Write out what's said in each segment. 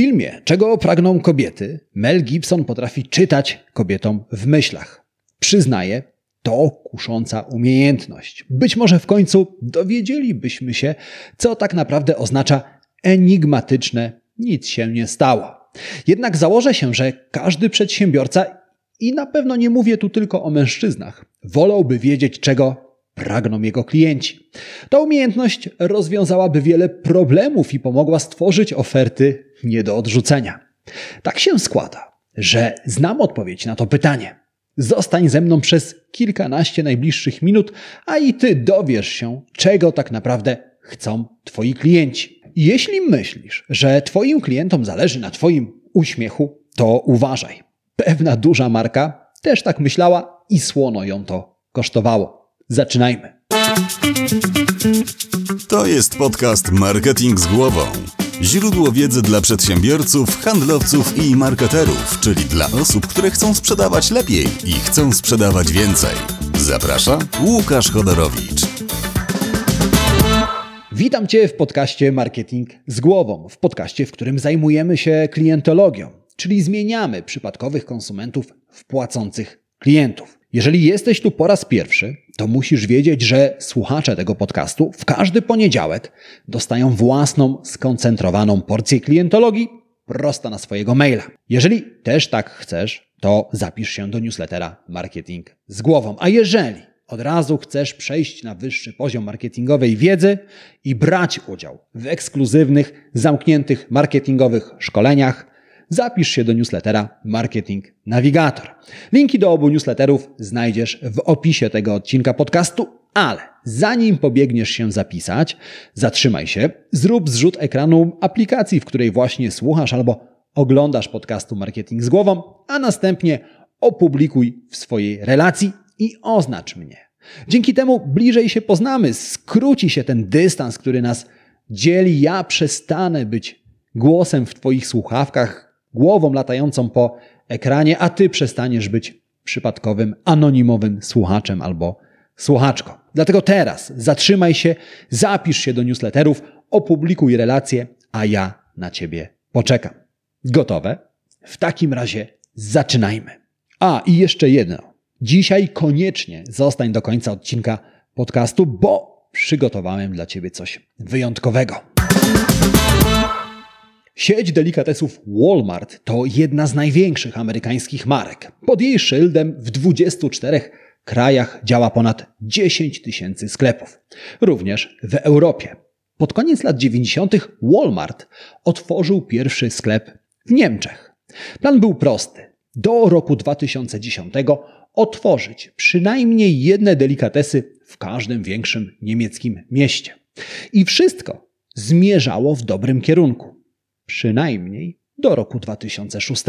filmie Czego pragną kobiety Mel Gibson potrafi czytać kobietom w myślach. Przyznaję, to kusząca umiejętność. Być może w końcu dowiedzielibyśmy się, co tak naprawdę oznacza enigmatyczne nic się nie stało. Jednak założę się, że każdy przedsiębiorca, i na pewno nie mówię tu tylko o mężczyznach, wolałby wiedzieć, czego pragną jego klienci. Ta umiejętność rozwiązałaby wiele problemów i pomogła stworzyć oferty nie do odrzucenia. Tak się składa, że znam odpowiedź na to pytanie. Zostań ze mną przez kilkanaście najbliższych minut, a i ty dowiesz się, czego tak naprawdę chcą twoi klienci. Jeśli myślisz, że twoim klientom zależy na twoim uśmiechu, to uważaj. Pewna duża marka też tak myślała i słono ją to kosztowało. Zaczynajmy. To jest podcast Marketing z głową. Źródło wiedzy dla przedsiębiorców, handlowców i marketerów, czyli dla osób, które chcą sprzedawać lepiej i chcą sprzedawać więcej. Zaprasza Łukasz Chodorowicz. Witam Cię w podcaście Marketing z głową, w podcaście, w którym zajmujemy się klientologią, czyli zmieniamy przypadkowych konsumentów w płacących klientów. Jeżeli jesteś tu po raz pierwszy, to musisz wiedzieć, że słuchacze tego podcastu w każdy poniedziałek dostają własną, skoncentrowaną porcję klientologii prosto na swojego maila. Jeżeli też tak chcesz, to zapisz się do newslettera Marketing z głową. A jeżeli od razu chcesz przejść na wyższy poziom marketingowej wiedzy i brać udział w ekskluzywnych, zamkniętych marketingowych szkoleniach, zapisz się do newslettera Marketing Navigator. Linki do obu newsletterów znajdziesz w opisie tego odcinka podcastu, ale zanim pobiegniesz się zapisać, zatrzymaj się, zrób zrzut ekranu aplikacji, w której właśnie słuchasz albo oglądasz podcastu Marketing z głową, a następnie opublikuj w swojej relacji i oznacz mnie. Dzięki temu bliżej się poznamy, skróci się ten dystans, który nas dzieli. Ja przestanę być głosem w Twoich słuchawkach, głową latającą po ekranie, a ty przestaniesz być przypadkowym, anonimowym słuchaczem albo słuchaczką. Dlatego teraz zatrzymaj się, zapisz się do newsletterów, opublikuj relacje, a ja na ciebie poczekam. Gotowe? W takim razie zaczynajmy. A i jeszcze jedno. Dzisiaj koniecznie zostań do końca odcinka podcastu, bo przygotowałem dla ciebie coś wyjątkowego. Sieć delikatesów Walmart to jedna z największych amerykańskich marek. Pod jej szyldem w 24 krajach działa ponad 10 tysięcy sklepów. Również w Europie. Pod koniec lat 90. Walmart otworzył pierwszy sklep w Niemczech. Plan był prosty. Do roku 2010 otworzyć przynajmniej jedne delikatesy w każdym większym niemieckim mieście. I wszystko zmierzało w dobrym kierunku przynajmniej do roku 2006.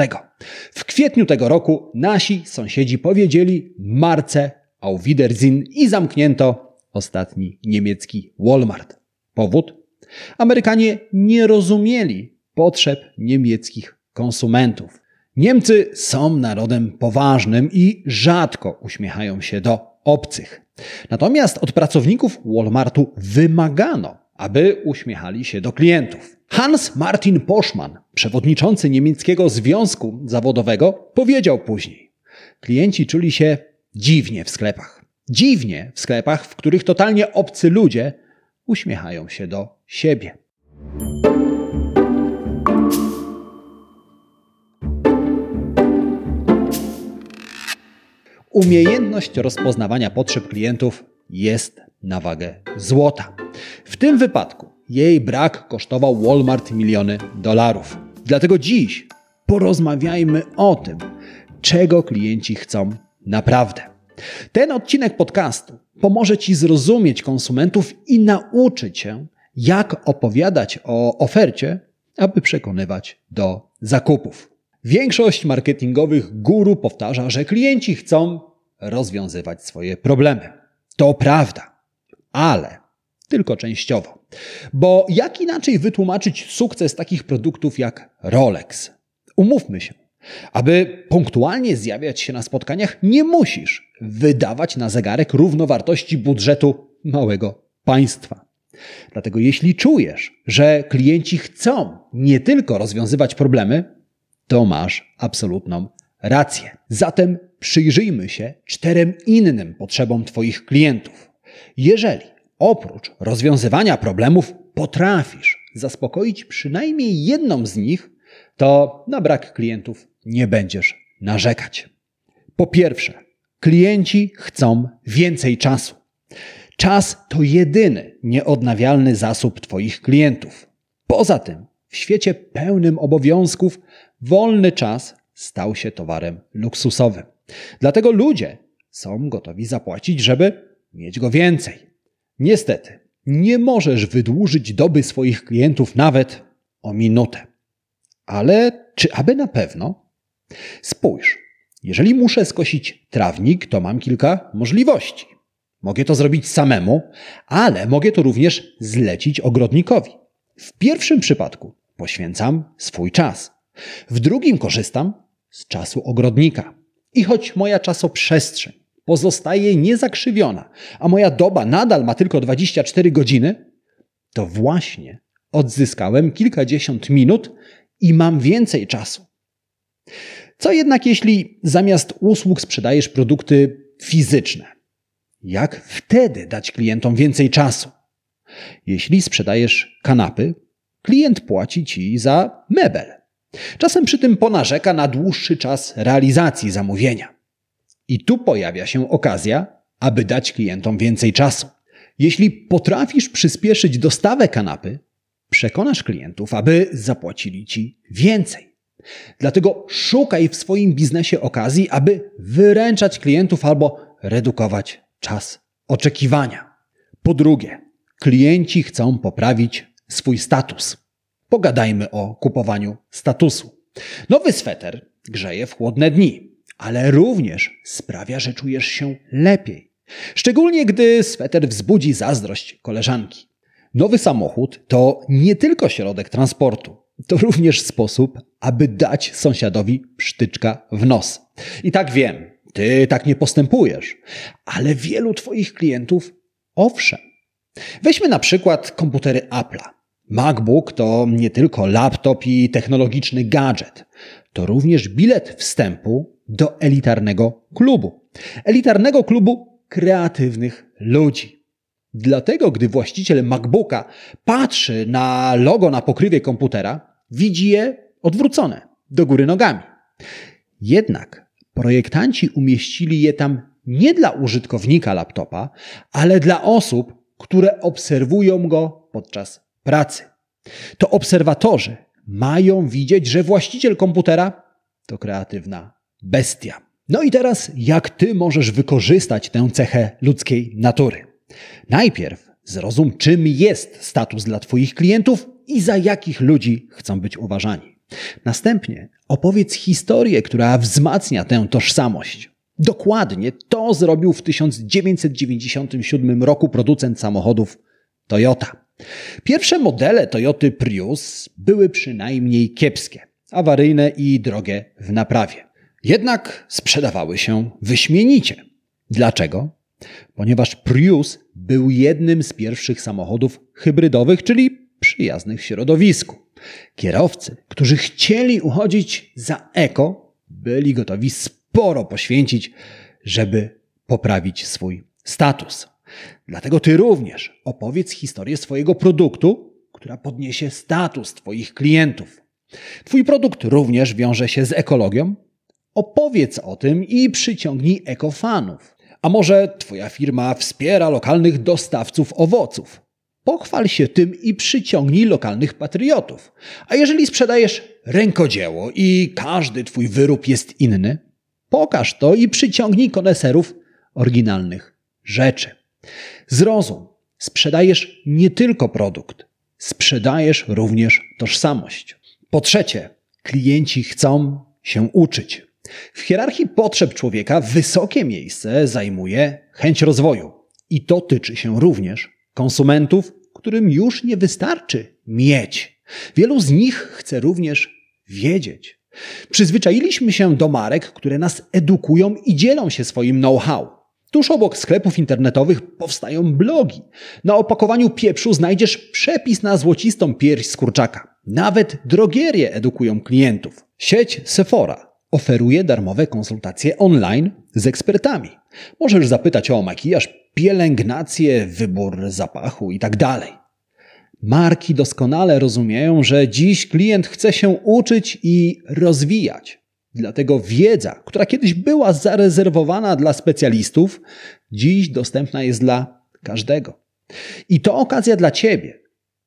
W kwietniu tego roku nasi sąsiedzi powiedzieli marce auf Wiedersehen i zamknięto ostatni niemiecki Walmart. Powód? Amerykanie nie rozumieli potrzeb niemieckich konsumentów. Niemcy są narodem poważnym i rzadko uśmiechają się do obcych. Natomiast od pracowników Walmartu wymagano, aby uśmiechali się do klientów. Hans Martin Poschmann, przewodniczący niemieckiego związku zawodowego, powiedział później: Klienci czuli się dziwnie w sklepach. Dziwnie w sklepach, w których totalnie obcy ludzie uśmiechają się do siebie. Umiejętność rozpoznawania potrzeb klientów jest na wagę złota. W tym wypadku jej brak kosztował Walmart miliony dolarów. Dlatego dziś porozmawiajmy o tym, czego klienci chcą naprawdę. Ten odcinek podcastu pomoże Ci zrozumieć konsumentów i nauczyć się, jak opowiadać o ofercie, aby przekonywać do zakupów. Większość marketingowych guru powtarza, że klienci chcą rozwiązywać swoje problemy. To prawda, ale tylko częściowo. Bo jak inaczej wytłumaczyć sukces takich produktów jak Rolex? Umówmy się. Aby punktualnie zjawiać się na spotkaniach, nie musisz wydawać na zegarek równowartości budżetu małego państwa. Dlatego jeśli czujesz, że klienci chcą nie tylko rozwiązywać problemy, to masz absolutną rację. Zatem przyjrzyjmy się czterem innym potrzebom Twoich klientów. Jeżeli oprócz rozwiązywania problemów potrafisz zaspokoić przynajmniej jedną z nich, to na brak klientów nie będziesz narzekać. Po pierwsze, klienci chcą więcej czasu. Czas to jedyny nieodnawialny zasób Twoich klientów. Poza tym, w świecie pełnym obowiązków, wolny czas stał się towarem luksusowym. Dlatego ludzie są gotowi zapłacić, żeby mieć go więcej. Niestety, nie możesz wydłużyć doby swoich klientów nawet o minutę. Ale czy aby na pewno? Spójrz, jeżeli muszę skosić trawnik, to mam kilka możliwości. Mogę to zrobić samemu, ale mogę to również zlecić ogrodnikowi. W pierwszym przypadku poświęcam swój czas. W drugim korzystam z czasu ogrodnika. I choć moja czasoprzestrzeń pozostaje niezakrzywiona, a moja doba nadal ma tylko 24 godziny, to właśnie odzyskałem kilkadziesiąt minut i mam więcej czasu. Co jednak jeśli zamiast usług sprzedajesz produkty fizyczne? Jak wtedy dać klientom więcej czasu? Jeśli sprzedajesz kanapy, klient płaci ci za mebel. Czasem przy tym ponarzeka na dłuższy czas realizacji zamówienia. I tu pojawia się okazja, aby dać klientom więcej czasu. Jeśli potrafisz przyspieszyć dostawę kanapy, przekonasz klientów, aby zapłacili ci więcej. Dlatego szukaj w swoim biznesie okazji, aby wyręczać klientów albo redukować czas oczekiwania. Po drugie, klienci chcą poprawić swój status. Pogadajmy o kupowaniu statusu. Nowy sweter grzeje w chłodne dni, ale również sprawia, że czujesz się lepiej. Szczególnie gdy sweter wzbudzi zazdrość koleżanki. Nowy samochód to nie tylko środek transportu, to również sposób, aby dać sąsiadowi psztyczka w nos. I tak wiem, ty tak nie postępujesz, ale wielu Twoich klientów owszem. Weźmy na przykład komputery Apple'a. MacBook to nie tylko laptop i technologiczny gadżet, to również bilet wstępu do elitarnego klubu. Elitarnego klubu kreatywnych ludzi. Dlatego, gdy właściciel MacBooka patrzy na logo na pokrywie komputera, widzi je odwrócone, do góry nogami. Jednak projektanci umieścili je tam nie dla użytkownika laptopa, ale dla osób, które obserwują go podczas pracy. To obserwatorzy mają widzieć, że właściciel komputera to kreatywna bestia. No i teraz, jak ty możesz wykorzystać tę cechę ludzkiej natury? Najpierw zrozum, czym jest status dla Twoich klientów i za jakich ludzi chcą być uważani. Następnie opowiedz historię, która wzmacnia tę tożsamość. Dokładnie to zrobił w 1997 roku producent samochodów Toyota. Pierwsze modele Toyoty Prius były przynajmniej kiepskie, awaryjne i drogie w naprawie. Jednak sprzedawały się wyśmienicie. Dlaczego? Ponieważ Prius był jednym z pierwszych samochodów hybrydowych, czyli przyjaznych środowisku. Kierowcy, którzy chcieli uchodzić za eko, byli gotowi sporo poświęcić, żeby poprawić swój status. Dlatego ty również opowiedz historię swojego produktu, która podniesie status Twoich klientów. Twój produkt również wiąże się z ekologią? Opowiedz o tym i przyciągnij ekofanów. A może Twoja firma wspiera lokalnych dostawców owoców? Pochwal się tym i przyciągnij lokalnych patriotów. A jeżeli sprzedajesz rękodzieło i każdy Twój wyrób jest inny, pokaż to i przyciągnij koneserów oryginalnych rzeczy. Zrozum, sprzedajesz nie tylko produkt, sprzedajesz również tożsamość. Po trzecie, klienci chcą się uczyć. W hierarchii potrzeb człowieka wysokie miejsce zajmuje chęć rozwoju. I to tyczy się również konsumentów, którym już nie wystarczy mieć. Wielu z nich chce również wiedzieć. Przyzwyczailiśmy się do marek, które nas edukują i dzielą się swoim know-how. Tuż obok sklepów internetowych powstają blogi. Na opakowaniu pieprzu znajdziesz przepis na złocistą pierś z kurczaka. Nawet drogierie edukują klientów. Sieć Sephora oferuje darmowe konsultacje online z ekspertami. Możesz zapytać o makijaż, pielęgnację, wybór zapachu itd. Tak Marki doskonale rozumieją, że dziś klient chce się uczyć i rozwijać. Dlatego wiedza, która kiedyś była zarezerwowana dla specjalistów, dziś dostępna jest dla każdego. I to okazja dla Ciebie.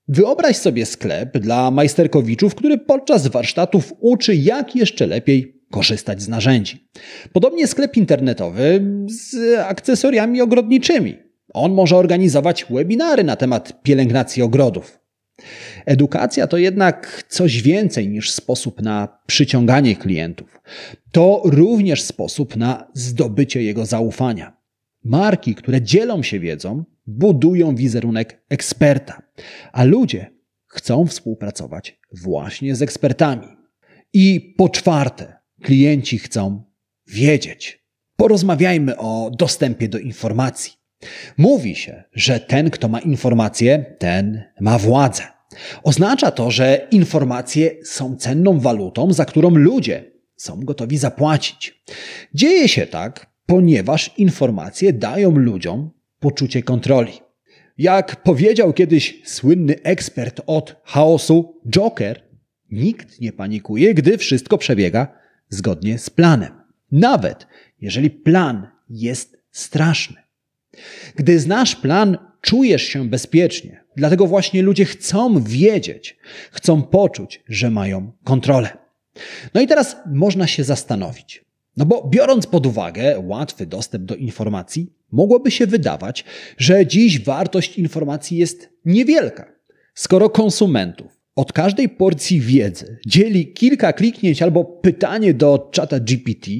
Wyobraź sobie sklep dla majsterkowiczów, który podczas warsztatów uczy, jak jeszcze lepiej korzystać z narzędzi. Podobnie sklep internetowy z akcesoriami ogrodniczymi. On może organizować webinary na temat pielęgnacji ogrodów. Edukacja to jednak coś więcej niż sposób na przyciąganie klientów. To również sposób na zdobycie jego zaufania. Marki, które dzielą się wiedzą, budują wizerunek eksperta, a ludzie chcą współpracować właśnie z ekspertami. I po czwarte, klienci chcą wiedzieć. Porozmawiajmy o dostępie do informacji. Mówi się, że ten, kto ma informacje, ten ma władzę. Oznacza to, że informacje są cenną walutą, za którą ludzie są gotowi zapłacić. Dzieje się tak, ponieważ informacje dają ludziom poczucie kontroli. Jak powiedział kiedyś słynny ekspert od chaosu Joker, nikt nie panikuje, gdy wszystko przebiega zgodnie z planem. Nawet jeżeli plan jest straszny. Gdy znasz plan, czujesz się bezpiecznie. Dlatego właśnie ludzie chcą wiedzieć, chcą poczuć, że mają kontrolę. No i teraz można się zastanowić. No bo biorąc pod uwagę łatwy dostęp do informacji, mogłoby się wydawać, że dziś wartość informacji jest niewielka. Skoro konsumentów od każdej porcji wiedzy dzieli kilka kliknięć albo pytanie do czata GPT,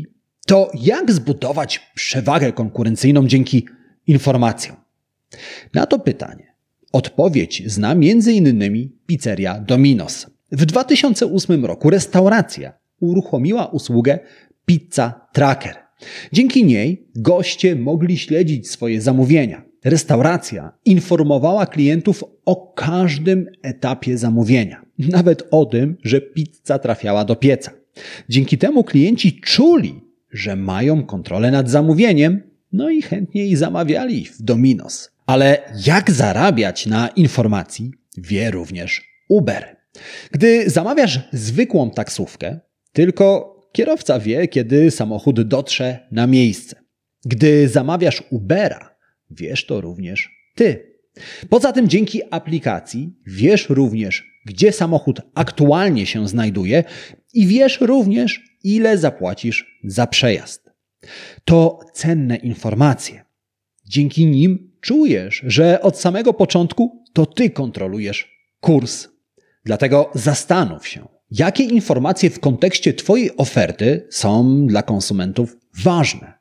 to jak zbudować przewagę konkurencyjną dzięki informacjom? Na to pytanie odpowiedź zna m.in. pizzeria Dominos. W 2008 roku restauracja uruchomiła usługę Pizza Tracker. Dzięki niej goście mogli śledzić swoje zamówienia. Restauracja informowała klientów o każdym etapie zamówienia, nawet o tym, że pizza trafiała do pieca. Dzięki temu klienci czuli, że mają kontrolę nad zamówieniem, no i chętniej zamawiali w Dominos. Ale jak zarabiać na informacji, wie również Uber. Gdy zamawiasz zwykłą taksówkę, tylko kierowca wie, kiedy samochód dotrze na miejsce. Gdy zamawiasz Ubera, wiesz to również ty. Poza tym dzięki aplikacji wiesz również, gdzie samochód aktualnie się znajduje i wiesz również, ile zapłacisz za przejazd. To cenne informacje. Dzięki nim czujesz, że od samego początku to ty kontrolujesz kurs. Dlatego zastanów się, jakie informacje w kontekście Twojej oferty są dla konsumentów ważne.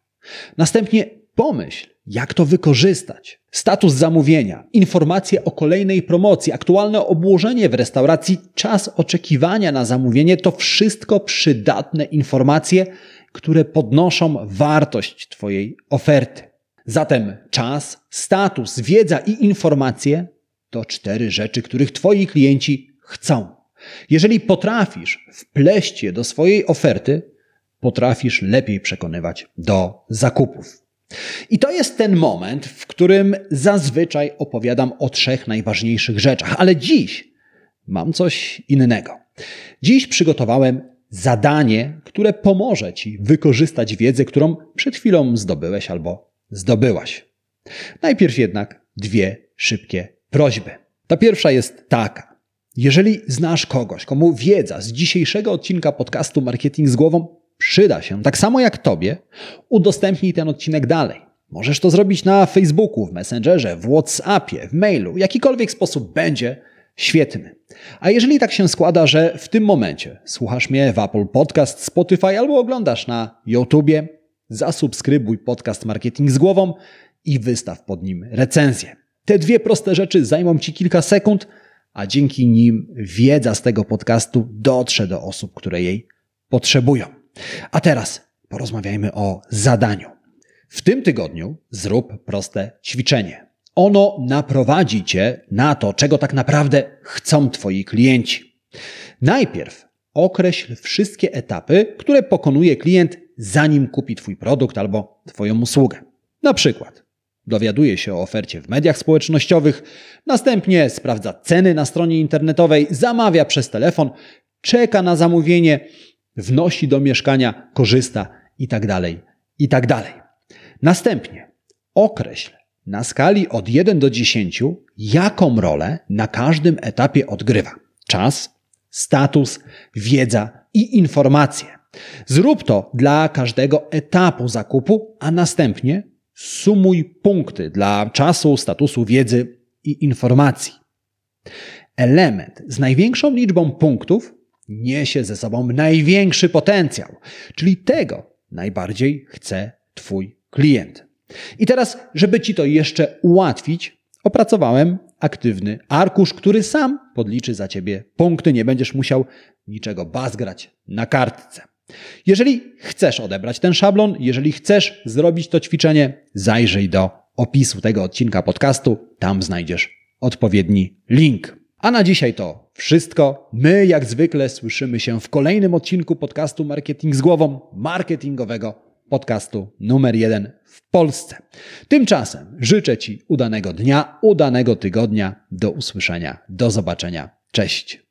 Następnie pomyśl, jak to wykorzystać. Status zamówienia, informacje o kolejnej promocji, aktualne obłożenie w restauracji, czas oczekiwania na zamówienie to wszystko przydatne informacje, które podnoszą wartość Twojej oferty. Zatem czas, status, wiedza i informacje to cztery rzeczy, których Twoi klienci chcą. Jeżeli potrafisz wpleść je do swojej oferty, potrafisz lepiej przekonywać do zakupów. I to jest ten moment, w którym zazwyczaj opowiadam o trzech najważniejszych rzeczach, ale dziś mam coś innego. Dziś przygotowałem zadanie, które pomoże Ci wykorzystać wiedzę, którą przed chwilą zdobyłeś albo zdobyłaś. Najpierw jednak dwie szybkie prośby. Ta pierwsza jest taka. Jeżeli znasz kogoś, komu wiedza z dzisiejszego odcinka podcastu Marketing z głową przyda się, tak samo jak Tobie, udostępnij ten odcinek dalej. Możesz to zrobić na Facebooku, w Messengerze, w WhatsAppie, w mailu. Jakikolwiek sposób będzie świetny. A jeżeli tak się składa, że w tym momencie słuchasz mnie w Apple Podcast, Spotify albo oglądasz na YouTubie, zasubskrybuj podcast Marketing z głową i wystaw pod nim recenzję. Te dwie proste rzeczy zajmą Ci kilka sekund, a dzięki nim wiedza z tego podcastu dotrze do osób, które jej potrzebują. A teraz porozmawiajmy o zadaniu. W tym tygodniu zrób proste ćwiczenie. Ono naprowadzi cię na to, czego tak naprawdę chcą twoi klienci. Najpierw określ wszystkie etapy, które pokonuje klient, zanim kupi twój produkt albo twoją usługę. Na przykład dowiaduje się o ofercie w mediach społecznościowych, następnie sprawdza ceny na stronie internetowej, zamawia przez telefon, czeka na zamówienie, wnosi do mieszkania, korzysta itd. Tak itd. Tak następnie określ na skali od 1 do 10, jaką rolę na każdym etapie odgrywa czas, status, wiedza i informacje. Zrób to dla każdego etapu zakupu, a następnie sumuj punkty dla czasu, statusu, wiedzy i informacji. Element z największą liczbą punktów niesie ze sobą największy potencjał, czyli tego najbardziej chce Twój klient. I teraz, żeby Ci to jeszcze ułatwić, opracowałem aktywny arkusz, który sam podliczy za Ciebie punkty. Nie będziesz musiał niczego bazgrać na kartce. Jeżeli chcesz odebrać ten szablon, jeżeli chcesz zrobić to ćwiczenie, zajrzyj do opisu tego odcinka podcastu. Tam znajdziesz odpowiedni link. A na dzisiaj to wszystko. My, jak zwykle, słyszymy się w kolejnym odcinku podcastu Marketing z głową marketingowego podcastu numer jeden w Polsce. Tymczasem życzę Ci udanego dnia, udanego tygodnia. Do usłyszenia, do zobaczenia. Cześć.